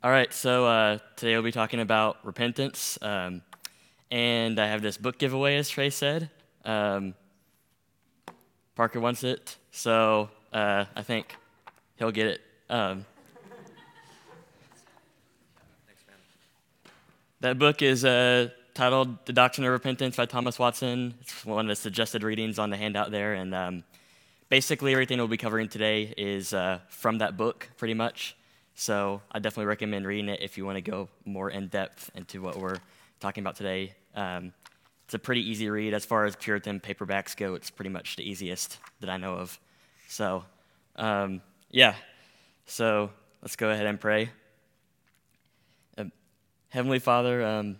All right, so uh, today we'll be talking about repentance. Um, and I have this book giveaway, as Trey said. Um, Parker wants it, so uh, I think he'll get it. Um, that book is uh, titled The Doctrine of Repentance by Thomas Watson. It's one of the suggested readings on the handout there. And um, basically, everything we'll be covering today is uh, from that book, pretty much. So I definitely recommend reading it if you want to go more in depth into what we're talking about today. Um, it's a pretty easy read as far as Puritan paperbacks go. It's pretty much the easiest that I know of. So, um, yeah. So let's go ahead and pray. Um, Heavenly Father, um,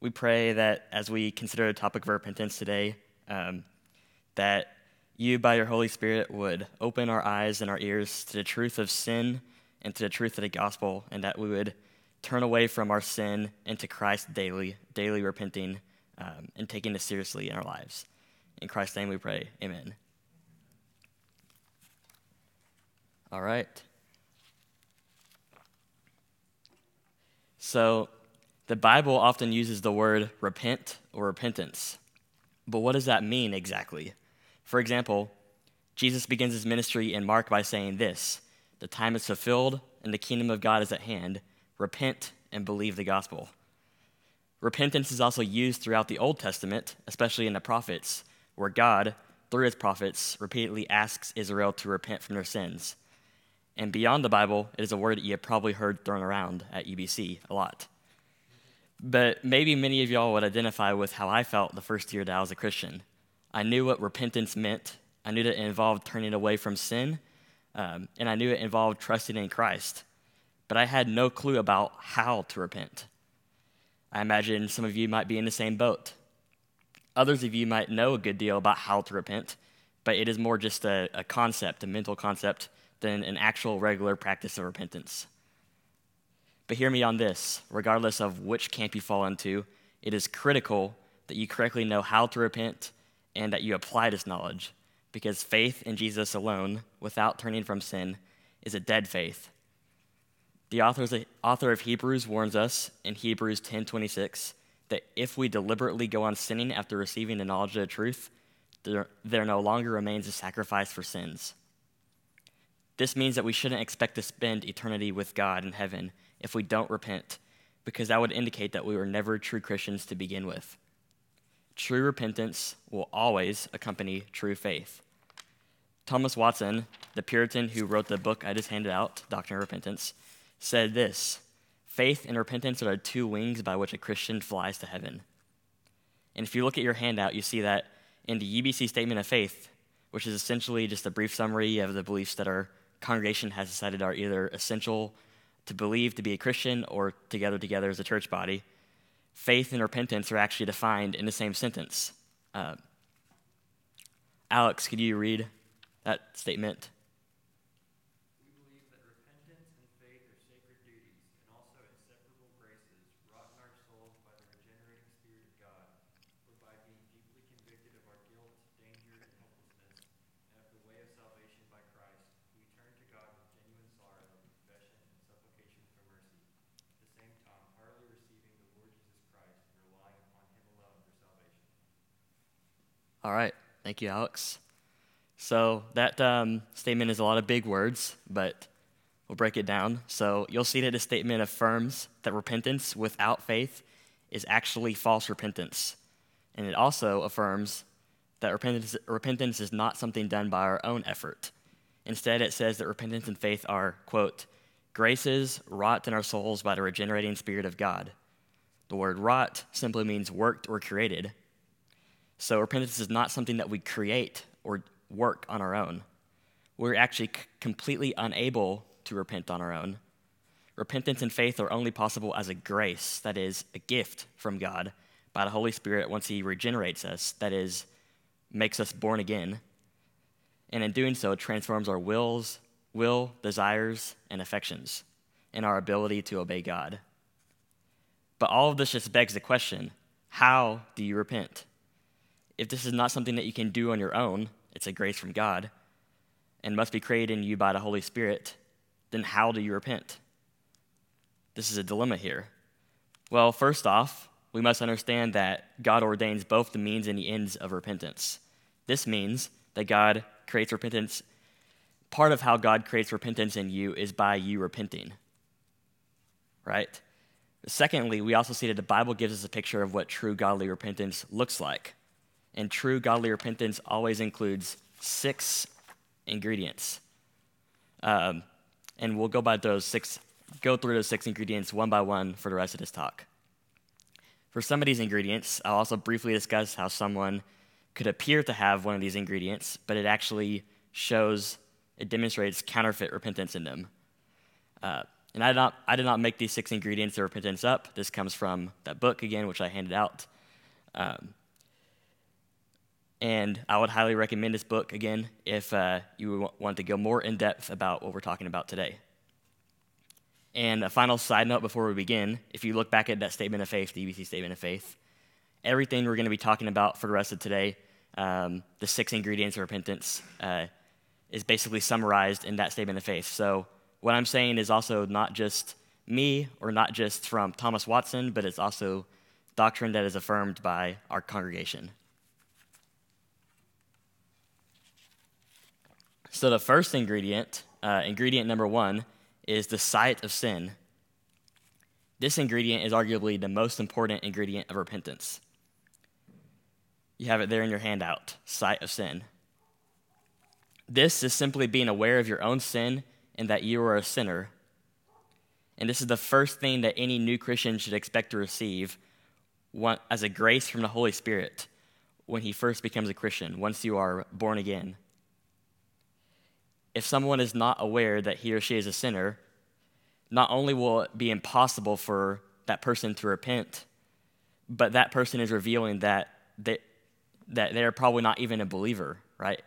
we pray that as we consider the topic of repentance today, um, that you, by your Holy Spirit, would open our eyes and our ears to the truth of sin and to the truth of the gospel, and that we would turn away from our sin into Christ daily, daily repenting um, and taking this seriously in our lives. In Christ's name we pray. Amen. All right. So, the Bible often uses the word repent or repentance. But what does that mean exactly? For example, Jesus begins his ministry in Mark by saying this the time is fulfilled, and the kingdom of God is at hand. Repent and believe the gospel. Repentance is also used throughout the Old Testament, especially in the prophets, where God, through his prophets, repeatedly asks Israel to repent from their sins. And beyond the Bible, it is a word that you have probably heard thrown around at UBC a lot. But maybe many of y'all would identify with how I felt the first year that I was a Christian. I knew what repentance meant, I knew that it involved turning away from sin um, and I knew it involved trusting in Christ, but I had no clue about how to repent. I imagine some of you might be in the same boat. Others of you might know a good deal about how to repent, but it is more just a, a concept, a mental concept, than an actual regular practice of repentance. But hear me on this regardless of which camp you fall into, it is critical that you correctly know how to repent and that you apply this knowledge because faith in Jesus alone, without turning from sin, is a dead faith. The author of Hebrews warns us in Hebrews 10:26 that if we deliberately go on sinning after receiving the knowledge of the truth, there, there no longer remains a sacrifice for sins. This means that we shouldn't expect to spend eternity with God in heaven if we don't repent, because that would indicate that we were never true Christians to begin with. True repentance will always accompany true faith. Thomas Watson, the Puritan who wrote the book I just handed out, Doctrine of Repentance, said this Faith and repentance are the two wings by which a Christian flies to heaven. And if you look at your handout, you see that in the UBC Statement of Faith, which is essentially just a brief summary of the beliefs that our congregation has decided are either essential to believe to be a Christian or together together as a church body, faith and repentance are actually defined in the same sentence. Uh, Alex, could you read that statement? All right. Thank you, Alex. So that um, statement is a lot of big words, but we'll break it down. So you'll see that the statement affirms that repentance without faith is actually false repentance. And it also affirms that repentance, repentance is not something done by our own effort. Instead, it says that repentance and faith are, quote, graces wrought in our souls by the regenerating Spirit of God. The word wrought simply means worked or created. So repentance is not something that we create or work on our own. We're actually c- completely unable to repent on our own. Repentance and faith are only possible as a grace, that is, a gift from God by the Holy Spirit once He regenerates us, that is, makes us born again. And in doing so, transforms our wills, will, desires, and affections, and our ability to obey God. But all of this just begs the question how do you repent? If this is not something that you can do on your own, it's a grace from God, and must be created in you by the Holy Spirit, then how do you repent? this is a dilemma here? Well, first off, we must understand that God ordains both the means and the ends of repentance. This means that God creates repentance. Part of how God creates repentance in you is by you repenting. Right? Secondly, we also see that the Bible gives us a picture of what true godly repentance looks like. And true godly repentance always includes six ingredients. Um, and we'll go by those six, go through those six ingredients one by one for the rest of this talk. For some of these ingredients, I'll also briefly discuss how someone could appear to have one of these ingredients, but it actually shows, it demonstrates counterfeit repentance in them. Uh, and I did, not, I did not make these six ingredients of repentance up. This comes from that book again, which I handed out. Um, and I would highly recommend this book again if uh, you want to go more in depth about what we're talking about today. And a final side note before we begin if you look back at that statement of faith, the UBC statement of faith, everything we're going to be talking about for the rest of today, um, the six ingredients of repentance, uh, is basically summarized in that statement of faith. So what I'm saying is also not just me or not just from Thomas Watson, but it's also doctrine that is affirmed by our congregation. So, the first ingredient, uh, ingredient number one, is the sight of sin. This ingredient is arguably the most important ingredient of repentance. You have it there in your handout sight of sin. This is simply being aware of your own sin and that you are a sinner. And this is the first thing that any new Christian should expect to receive as a grace from the Holy Spirit when he first becomes a Christian, once you are born again. If someone is not aware that he or she is a sinner, not only will it be impossible for that person to repent, but that person is revealing that they, that they're probably not even a believer, right?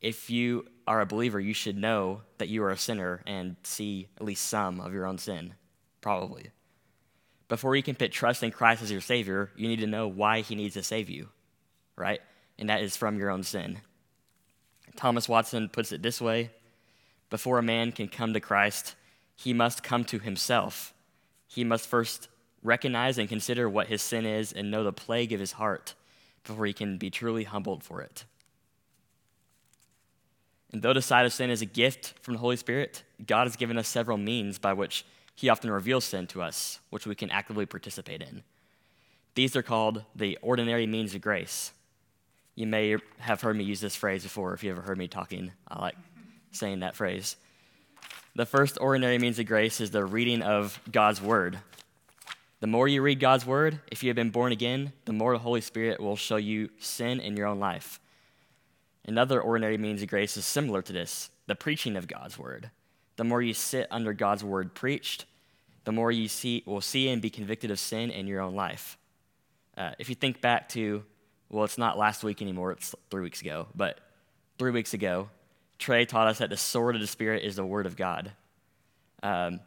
If you are a believer, you should know that you are a sinner and see at least some of your own sin, probably. Before you can put trust in Christ as your Savior, you need to know why He needs to save you, right? And that is from your own sin. Thomas Watson puts it this way Before a man can come to Christ, he must come to himself. He must first recognize and consider what his sin is and know the plague of his heart before he can be truly humbled for it. And though the sight of sin is a gift from the Holy Spirit, God has given us several means by which He often reveals sin to us, which we can actively participate in. These are called the ordinary means of grace. You may have heard me use this phrase before if you ever heard me talking. I like saying that phrase. The first ordinary means of grace is the reading of God's Word. The more you read God's Word, if you have been born again, the more the Holy Spirit will show you sin in your own life. Another ordinary means of grace is similar to this the preaching of God's word. The more you sit under God's word preached, the more you see, will see and be convicted of sin in your own life. Uh, if you think back to, well, it's not last week anymore, it's three weeks ago, but three weeks ago, Trey taught us that the sword of the Spirit is the word of God. Um,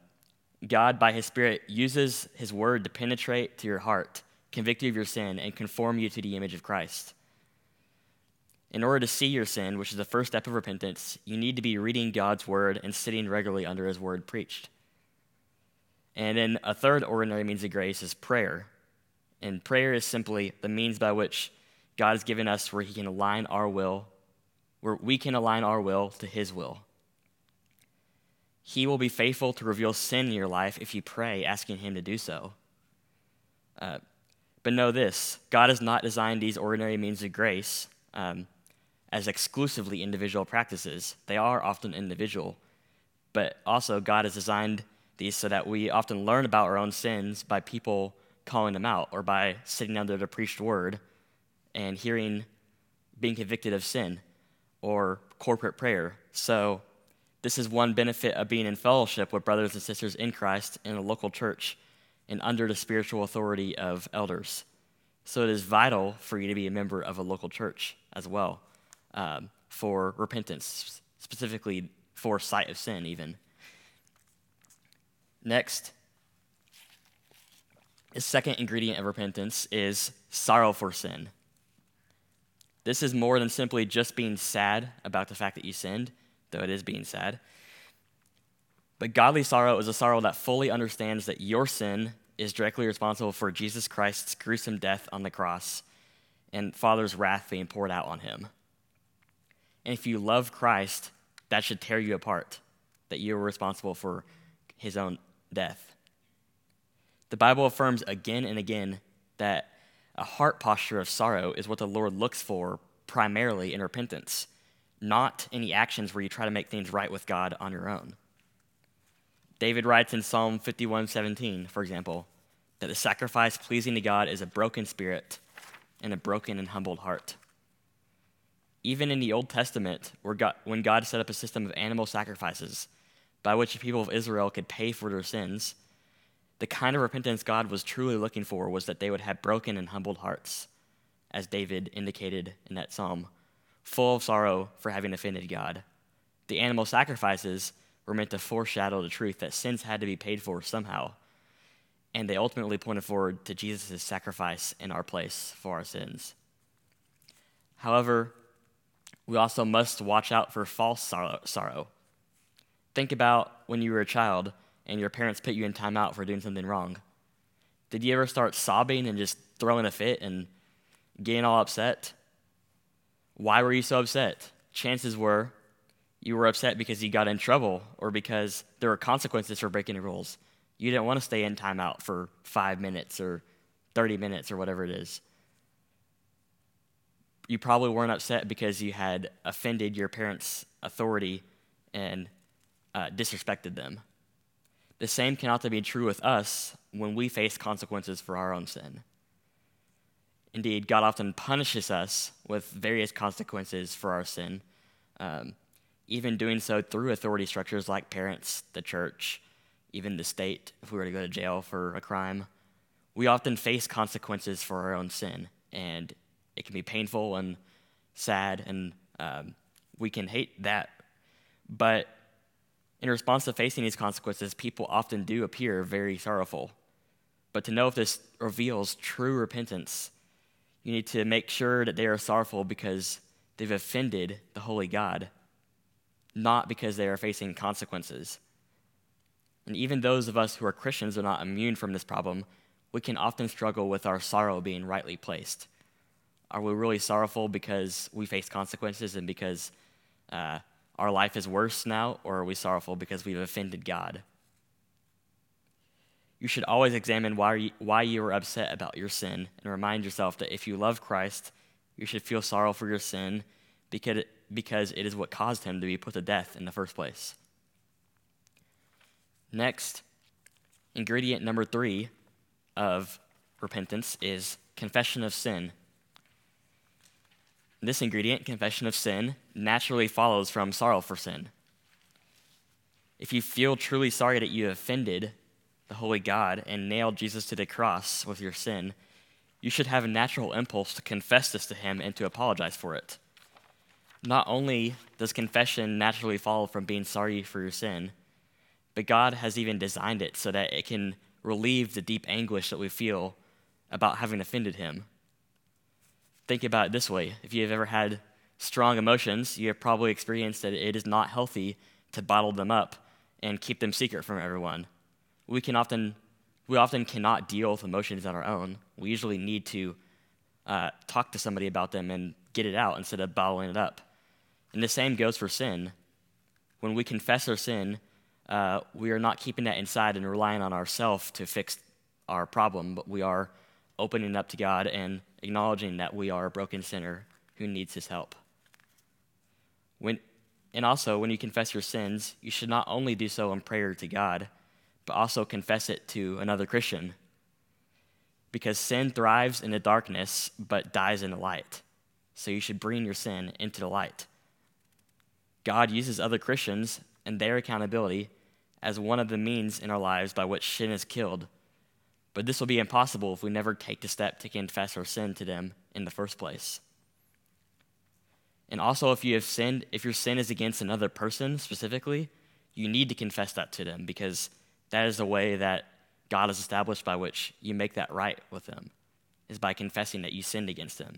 God, by his Spirit, uses his word to penetrate to your heart, convict you of your sin, and conform you to the image of Christ. In order to see your sin, which is the first step of repentance, you need to be reading God's word and sitting regularly under his word preached. And then a third ordinary means of grace is prayer. And prayer is simply the means by which God has given us where he can align our will, where we can align our will to his will. He will be faithful to reveal sin in your life if you pray, asking him to do so. Uh, but know this God has not designed these ordinary means of grace um, as exclusively individual practices. They are often individual, but also God has designed these so that we often learn about our own sins by people calling them out or by sitting under the preached word and hearing, being convicted of sin or corporate prayer. So, this is one benefit of being in fellowship with brothers and sisters in Christ in a local church and under the spiritual authority of elders. So, it is vital for you to be a member of a local church as well um, for repentance, specifically for sight of sin, even. Next, the second ingredient of repentance is sorrow for sin. This is more than simply just being sad about the fact that you sinned, though it is being sad. But godly sorrow is a sorrow that fully understands that your sin is directly responsible for Jesus Christ's gruesome death on the cross and Father's wrath being poured out on him. And if you love Christ, that should tear you apart, that you are responsible for his own death. The Bible affirms again and again that a heart posture of sorrow is what the Lord looks for primarily in repentance, not any actions where you try to make things right with God on your own. David writes in Psalm 51:17, for example, that the sacrifice pleasing to God is a broken spirit and a broken and humbled heart. Even in the Old Testament, when God set up a system of animal sacrifices by which the people of Israel could pay for their sins, the kind of repentance God was truly looking for was that they would have broken and humbled hearts, as David indicated in that psalm, full of sorrow for having offended God. The animal sacrifices were meant to foreshadow the truth that sins had to be paid for somehow, and they ultimately pointed forward to Jesus' sacrifice in our place for our sins. However, we also must watch out for false sorrow. Think about when you were a child and your parents put you in timeout for doing something wrong. Did you ever start sobbing and just throwing a fit and getting all upset? Why were you so upset? Chances were you were upset because you got in trouble or because there were consequences for breaking the rules. You didn't want to stay in timeout for five minutes or 30 minutes or whatever it is. You probably weren't upset because you had offended your parents' authority and uh, disrespected them. The same cannot be true with us when we face consequences for our own sin. Indeed, God often punishes us with various consequences for our sin, um, even doing so through authority structures like parents, the church, even the state, if we were to go to jail for a crime. We often face consequences for our own sin, and it can be painful and sad, and um, we can hate that. But in response to facing these consequences, people often do appear very sorrowful. But to know if this reveals true repentance, you need to make sure that they are sorrowful because they've offended the holy God, not because they are facing consequences. And even those of us who are Christians are not immune from this problem. We can often struggle with our sorrow being rightly placed. Are we really sorrowful because we face consequences and because uh, our life is worse now, or are we sorrowful because we've offended God? You should always examine why you, why you are upset about your sin and remind yourself that if you love Christ, you should feel sorrow for your sin because because it is what caused him to be put to death in the first place. Next, ingredient number three of repentance is confession of sin. This ingredient, confession of sin, naturally follows from sorrow for sin. If you feel truly sorry that you offended the Holy God and nailed Jesus to the cross with your sin, you should have a natural impulse to confess this to Him and to apologize for it. Not only does confession naturally follow from being sorry for your sin, but God has even designed it so that it can relieve the deep anguish that we feel about having offended Him think about it this way if you've ever had strong emotions, you have probably experienced that it is not healthy to bottle them up and keep them secret from everyone. We can often we often cannot deal with emotions on our own. We usually need to uh, talk to somebody about them and get it out instead of bottling it up. And the same goes for sin. When we confess our sin, uh, we are not keeping that inside and relying on ourselves to fix our problem, but we are opening up to God and acknowledging that we are a broken sinner who needs his help. When, and also, when you confess your sins, you should not only do so in prayer to God, but also confess it to another Christian. Because sin thrives in the darkness, but dies in the light. So you should bring your sin into the light. God uses other Christians and their accountability as one of the means in our lives by which sin is killed but this will be impossible if we never take the step to confess our sin to them in the first place. And also, if you have sinned, if your sin is against another person specifically, you need to confess that to them because that is the way that God has established by which you make that right with them, is by confessing that you sinned against them.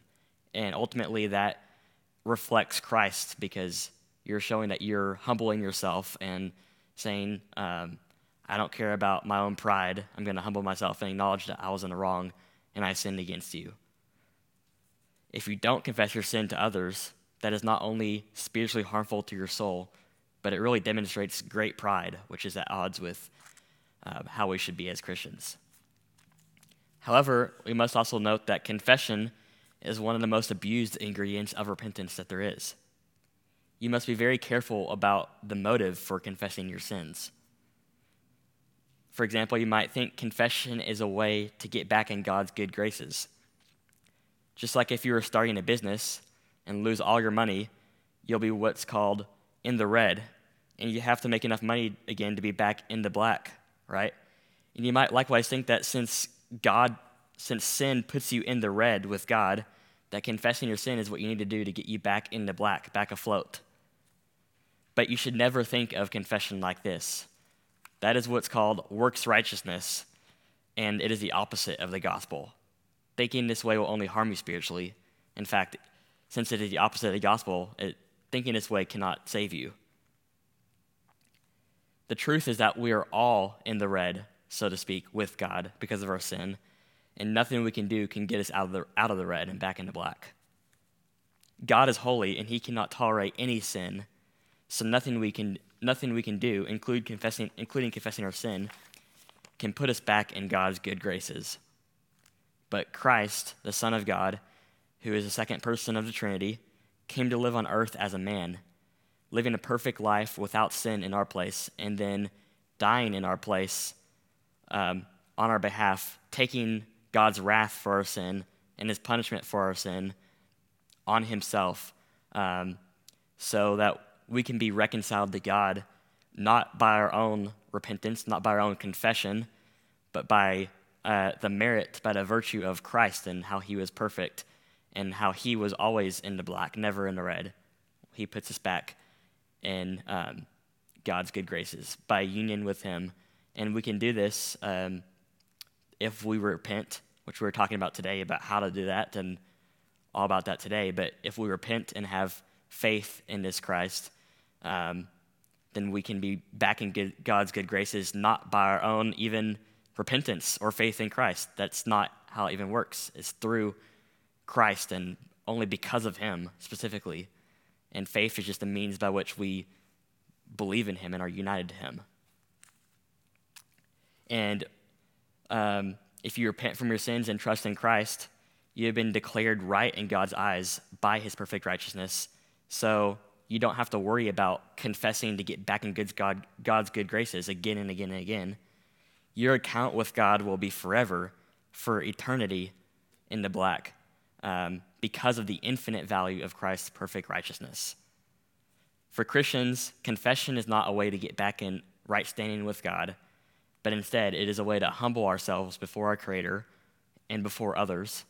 And ultimately, that reflects Christ because you're showing that you're humbling yourself and saying, um, I don't care about my own pride. I'm going to humble myself and acknowledge that I was in the wrong and I sinned against you. If you don't confess your sin to others, that is not only spiritually harmful to your soul, but it really demonstrates great pride, which is at odds with uh, how we should be as Christians. However, we must also note that confession is one of the most abused ingredients of repentance that there is. You must be very careful about the motive for confessing your sins. For example, you might think confession is a way to get back in God's good graces. Just like if you were starting a business and lose all your money, you'll be what's called in the red, and you have to make enough money again to be back in the black, right? And you might likewise think that since God, since sin puts you in the red with God, that confessing your sin is what you need to do to get you back in the black, back afloat. But you should never think of confession like this. That is what's called works righteousness, and it is the opposite of the gospel. Thinking this way will only harm you spiritually. In fact, since it is the opposite of the gospel, it, thinking this way cannot save you. The truth is that we are all in the red, so to speak, with God because of our sin, and nothing we can do can get us out of the, out of the red and back into black. God is holy, and he cannot tolerate any sin, so nothing we can nothing we can do, include confessing, including confessing our sin, can put us back in God's good graces. But Christ, the Son of God, who is the second person of the Trinity, came to live on earth as a man, living a perfect life without sin in our place, and then dying in our place um, on our behalf, taking God's wrath for our sin and his punishment for our sin on himself, um, so that we can be reconciled to God not by our own repentance, not by our own confession, but by uh, the merit, by the virtue of Christ and how he was perfect and how he was always in the black, never in the red. He puts us back in um, God's good graces by union with him. And we can do this um, if we repent, which we are talking about today, about how to do that and all about that today. But if we repent and have faith in this Christ, um, then we can be back in good, God's good graces, not by our own even repentance or faith in Christ. That's not how it even works. It's through Christ and only because of Him specifically. And faith is just the means by which we believe in Him and are united to Him. And um, if you repent from your sins and trust in Christ, you have been declared right in God's eyes by His perfect righteousness. So you don't have to worry about confessing to get back in God, God's good graces again and again and again. Your account with God will be forever, for eternity, in the black, um, because of the infinite value of Christ's perfect righteousness. For Christians, confession is not a way to get back in right standing with God, but instead it is a way to humble ourselves before our Creator and before others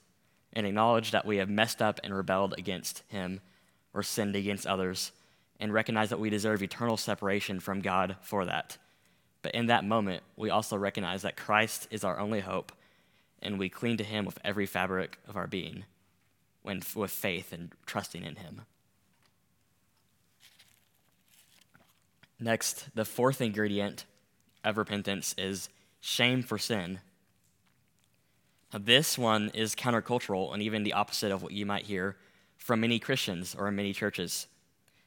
and acknowledge that we have messed up and rebelled against Him or sinned against others and recognize that we deserve eternal separation from God for that. But in that moment, we also recognize that Christ is our only hope, and we cling to Him with every fabric of our being, when, with faith and trusting in Him. Next, the fourth ingredient of repentance is shame for sin. Now, this one is countercultural and even the opposite of what you might hear from many Christians or in many churches.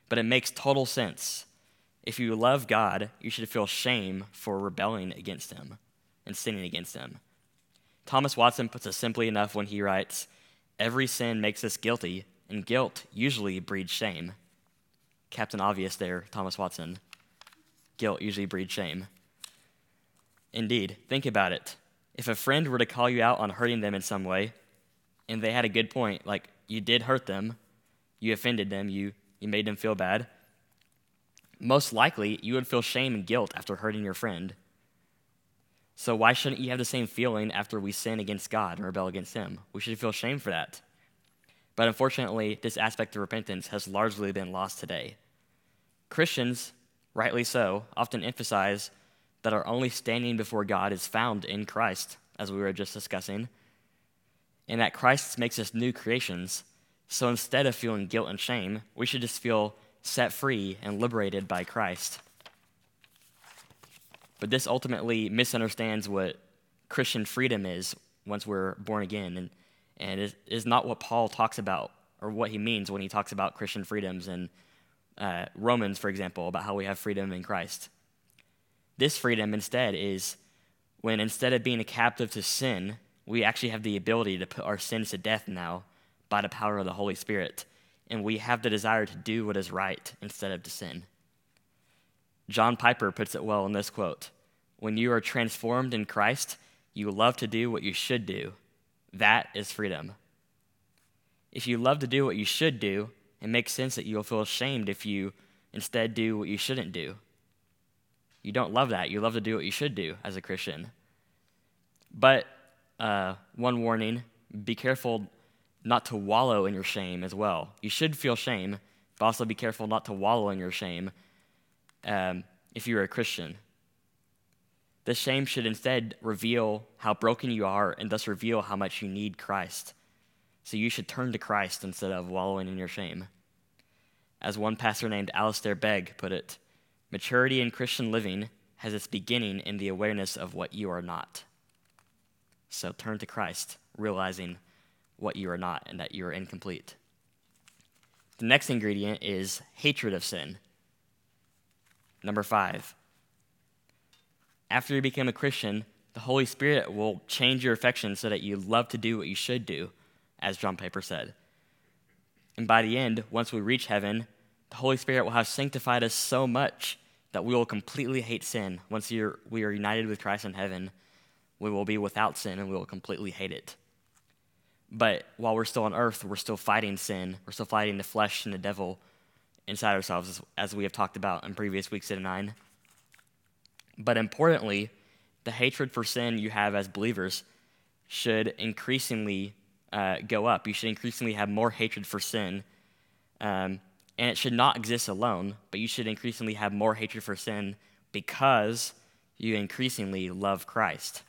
But it makes total sense. If you love God, you should feel shame for rebelling against Him and sinning against Him. Thomas Watson puts it simply enough when he writes Every sin makes us guilty, and guilt usually breeds shame. Captain Obvious there, Thomas Watson. Guilt usually breeds shame. Indeed, think about it. If a friend were to call you out on hurting them in some way, and they had a good point, like you did hurt them, you offended them, you, you made them feel bad, most likely you would feel shame and guilt after hurting your friend. So, why shouldn't you have the same feeling after we sin against God and rebel against Him? We should feel shame for that. But unfortunately, this aspect of repentance has largely been lost today. Christians, rightly so, often emphasize that our only standing before God is found in Christ, as we were just discussing, and that Christ makes us new creations. So instead of feeling guilt and shame, we should just feel set free and liberated by Christ. But this ultimately misunderstands what Christian freedom is once we're born again, and, and is not what Paul talks about or what he means when he talks about Christian freedoms and uh, Romans, for example, about how we have freedom in Christ. This freedom instead is when instead of being a captive to sin, we actually have the ability to put our sins to death now by the power of the Holy Spirit, and we have the desire to do what is right instead of to sin. John Piper puts it well in this quote When you are transformed in Christ, you love to do what you should do. That is freedom. If you love to do what you should do, it makes sense that you'll feel ashamed if you instead do what you shouldn't do. You don't love that. You love to do what you should do as a Christian. But uh, one warning be careful not to wallow in your shame as well. You should feel shame, but also be careful not to wallow in your shame um, if you're a Christian. This shame should instead reveal how broken you are and thus reveal how much you need Christ. So you should turn to Christ instead of wallowing in your shame. As one pastor named Alistair Begg put it, maturity in Christian living has its beginning in the awareness of what you are not. So turn to Christ, realizing what you are not and that you are incomplete. The next ingredient is hatred of sin. Number five. After you become a Christian, the Holy Spirit will change your affections so that you love to do what you should do, as John Piper said. And by the end, once we reach heaven, the Holy Spirit will have sanctified us so much that we will completely hate sin. Once we are united with Christ in heaven, we will be without sin and we will completely hate it. But while we're still on earth, we're still fighting sin. We're still fighting the flesh and the devil inside ourselves, as we have talked about in previous weeks at 9. But importantly, the hatred for sin you have as believers should increasingly uh, go up. You should increasingly have more hatred for sin. Um, and it should not exist alone, but you should increasingly have more hatred for sin because you increasingly love Christ.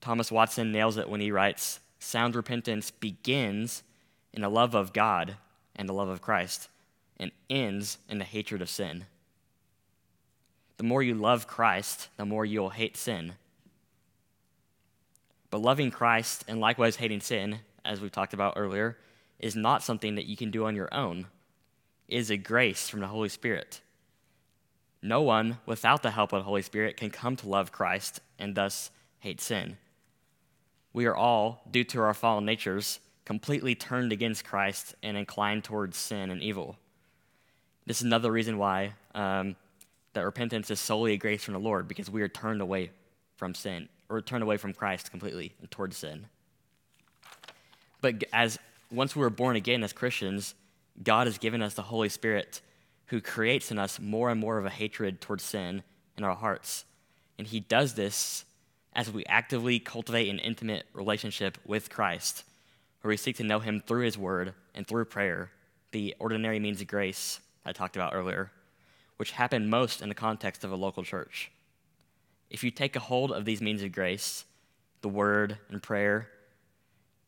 Thomas Watson nails it when he writes Sound repentance begins in a love of God and the love of Christ and ends in the hatred of sin. The more you love Christ, the more you'll hate sin. But loving Christ and likewise hating sin, as we talked about earlier, is not something that you can do on your own. It is a grace from the Holy Spirit. No one, without the help of the Holy Spirit, can come to love Christ and thus hate sin we are all, due to our fallen natures, completely turned against Christ and inclined towards sin and evil. This is another reason why um, that repentance is solely a grace from the Lord, because we are turned away from sin, or turned away from Christ completely and towards sin. But as once we were born again as Christians, God has given us the Holy Spirit who creates in us more and more of a hatred towards sin in our hearts. And He does this as we actively cultivate an intimate relationship with Christ, where we seek to know Him through His Word and through prayer, the ordinary means of grace I talked about earlier, which happen most in the context of a local church. If you take a hold of these means of grace, the Word and prayer,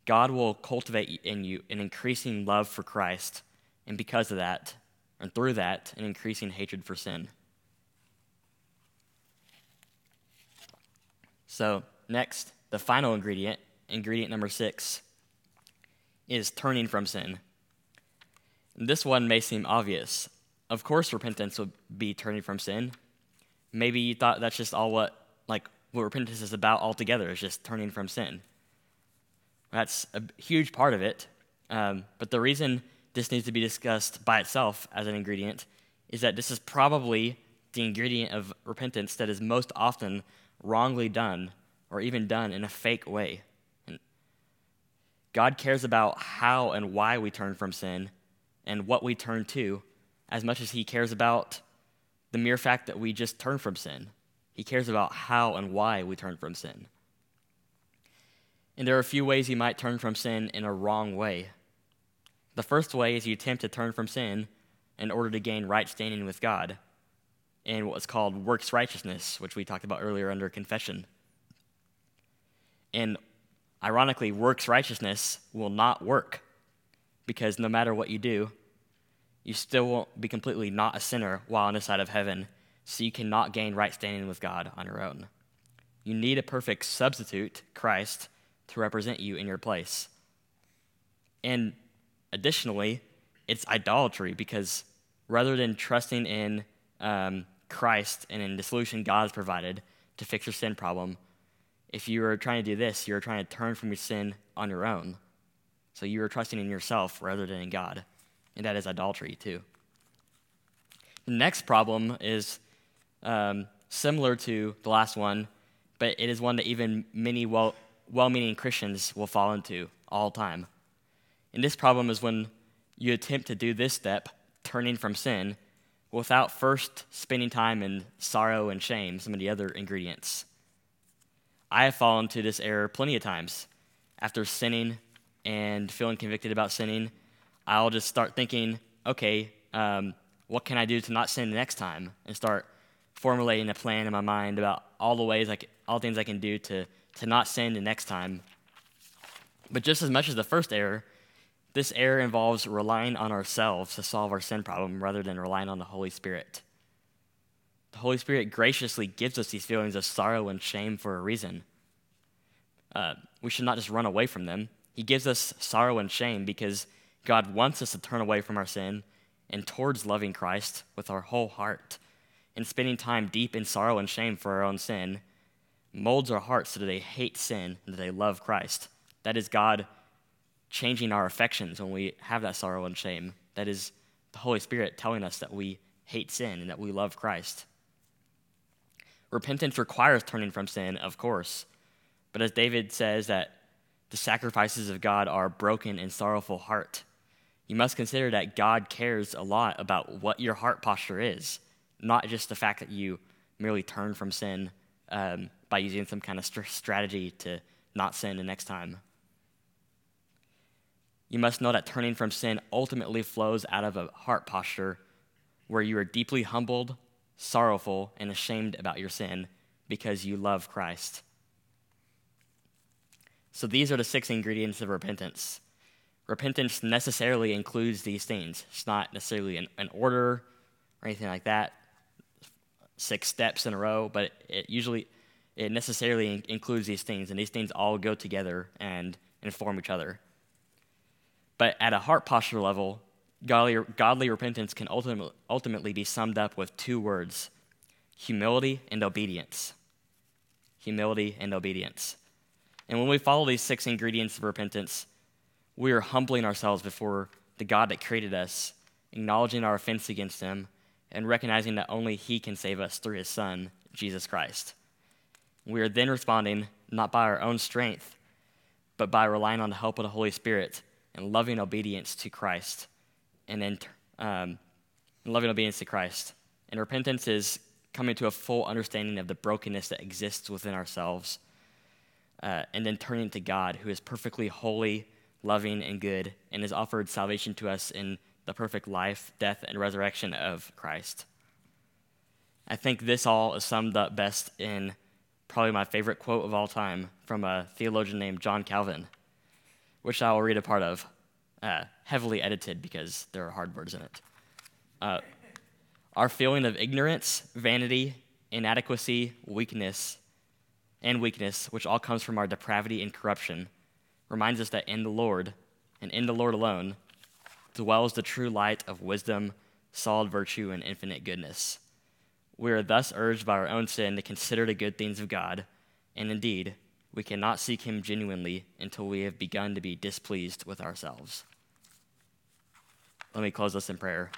God will cultivate in you an increasing love for Christ, and because of that, and through that, an increasing hatred for sin. So, next, the final ingredient, ingredient number six, is turning from sin. This one may seem obvious. Of course, repentance would be turning from sin. Maybe you thought that's just all what, like, what repentance is about altogether, is just turning from sin. That's a huge part of it. Um, but the reason this needs to be discussed by itself as an ingredient is that this is probably the ingredient of repentance that is most often wrongly done or even done in a fake way. God cares about how and why we turn from sin and what we turn to as much as He cares about the mere fact that we just turn from sin. He cares about how and why we turn from sin. And there are a few ways you might turn from sin in a wrong way. The first way is you attempt to turn from sin in order to gain right standing with God in what's called works righteousness, which we talked about earlier under confession. And ironically, works righteousness will not work because no matter what you do, you still won't be completely not a sinner while on the side of heaven so you cannot gain right standing with God on your own. You need a perfect substitute, Christ, to represent you in your place. And additionally, it's idolatry because rather than trusting in um, Christ and in the solution God has provided to fix your sin problem, if you are trying to do this, you're trying to turn from your sin on your own. So you are trusting in yourself rather than in God. And that is idolatry, too. The next problem is um, similar to the last one, but it is one that even many well meaning Christians will fall into all the time. And this problem is when you attempt to do this step, turning from sin, without first spending time in sorrow and shame, some of the other ingredients. I have fallen into this error plenty of times. After sinning and feeling convicted about sinning, I'll just start thinking, okay, um, what can I do to not sin the next time? And start formulating a plan in my mind about all the ways, can, all things I can do to, to not sin the next time. But just as much as the first error, this error involves relying on ourselves to solve our sin problem rather than relying on the Holy Spirit. The Holy Spirit graciously gives us these feelings of sorrow and shame for a reason. Uh, we should not just run away from them. He gives us sorrow and shame because God wants us to turn away from our sin and towards loving Christ with our whole heart. And spending time deep in sorrow and shame for our own sin molds our hearts so that they hate sin and that they love Christ. That is God changing our affections when we have that sorrow and shame. That is the Holy Spirit telling us that we hate sin and that we love Christ. Repentance requires turning from sin, of course. But as David says, that the sacrifices of God are broken and sorrowful heart. You must consider that God cares a lot about what your heart posture is, not just the fact that you merely turn from sin um, by using some kind of st- strategy to not sin the next time you must know that turning from sin ultimately flows out of a heart posture where you are deeply humbled, sorrowful, and ashamed about your sin because you love Christ. So these are the six ingredients of repentance. Repentance necessarily includes these things. It's not necessarily an, an order or anything like that, six steps in a row, but it usually it necessarily includes these things, and these things all go together and inform each other. But at a heart posture level, godly, godly repentance can ultimately, ultimately be summed up with two words humility and obedience. Humility and obedience. And when we follow these six ingredients of repentance, we are humbling ourselves before the God that created us, acknowledging our offense against Him, and recognizing that only He can save us through His Son, Jesus Christ. We are then responding not by our own strength, but by relying on the help of the Holy Spirit and loving obedience to Christ, and then um, loving obedience to Christ. And repentance is coming to a full understanding of the brokenness that exists within ourselves, uh, and then turning to God, who is perfectly holy, loving, and good, and has offered salvation to us in the perfect life, death, and resurrection of Christ. I think this all is summed up best in probably my favorite quote of all time from a theologian named John Calvin which I will read a part of, uh, heavily edited because there are hard words in it. Uh, our feeling of ignorance, vanity, inadequacy, weakness, and weakness, which all comes from our depravity and corruption, reminds us that in the Lord, and in the Lord alone, dwells the true light of wisdom, solid virtue, and infinite goodness. We are thus urged by our own sin to consider the good things of God, and indeed, we cannot seek Him genuinely until we have begun to be displeased with ourselves. Let me close this in prayer.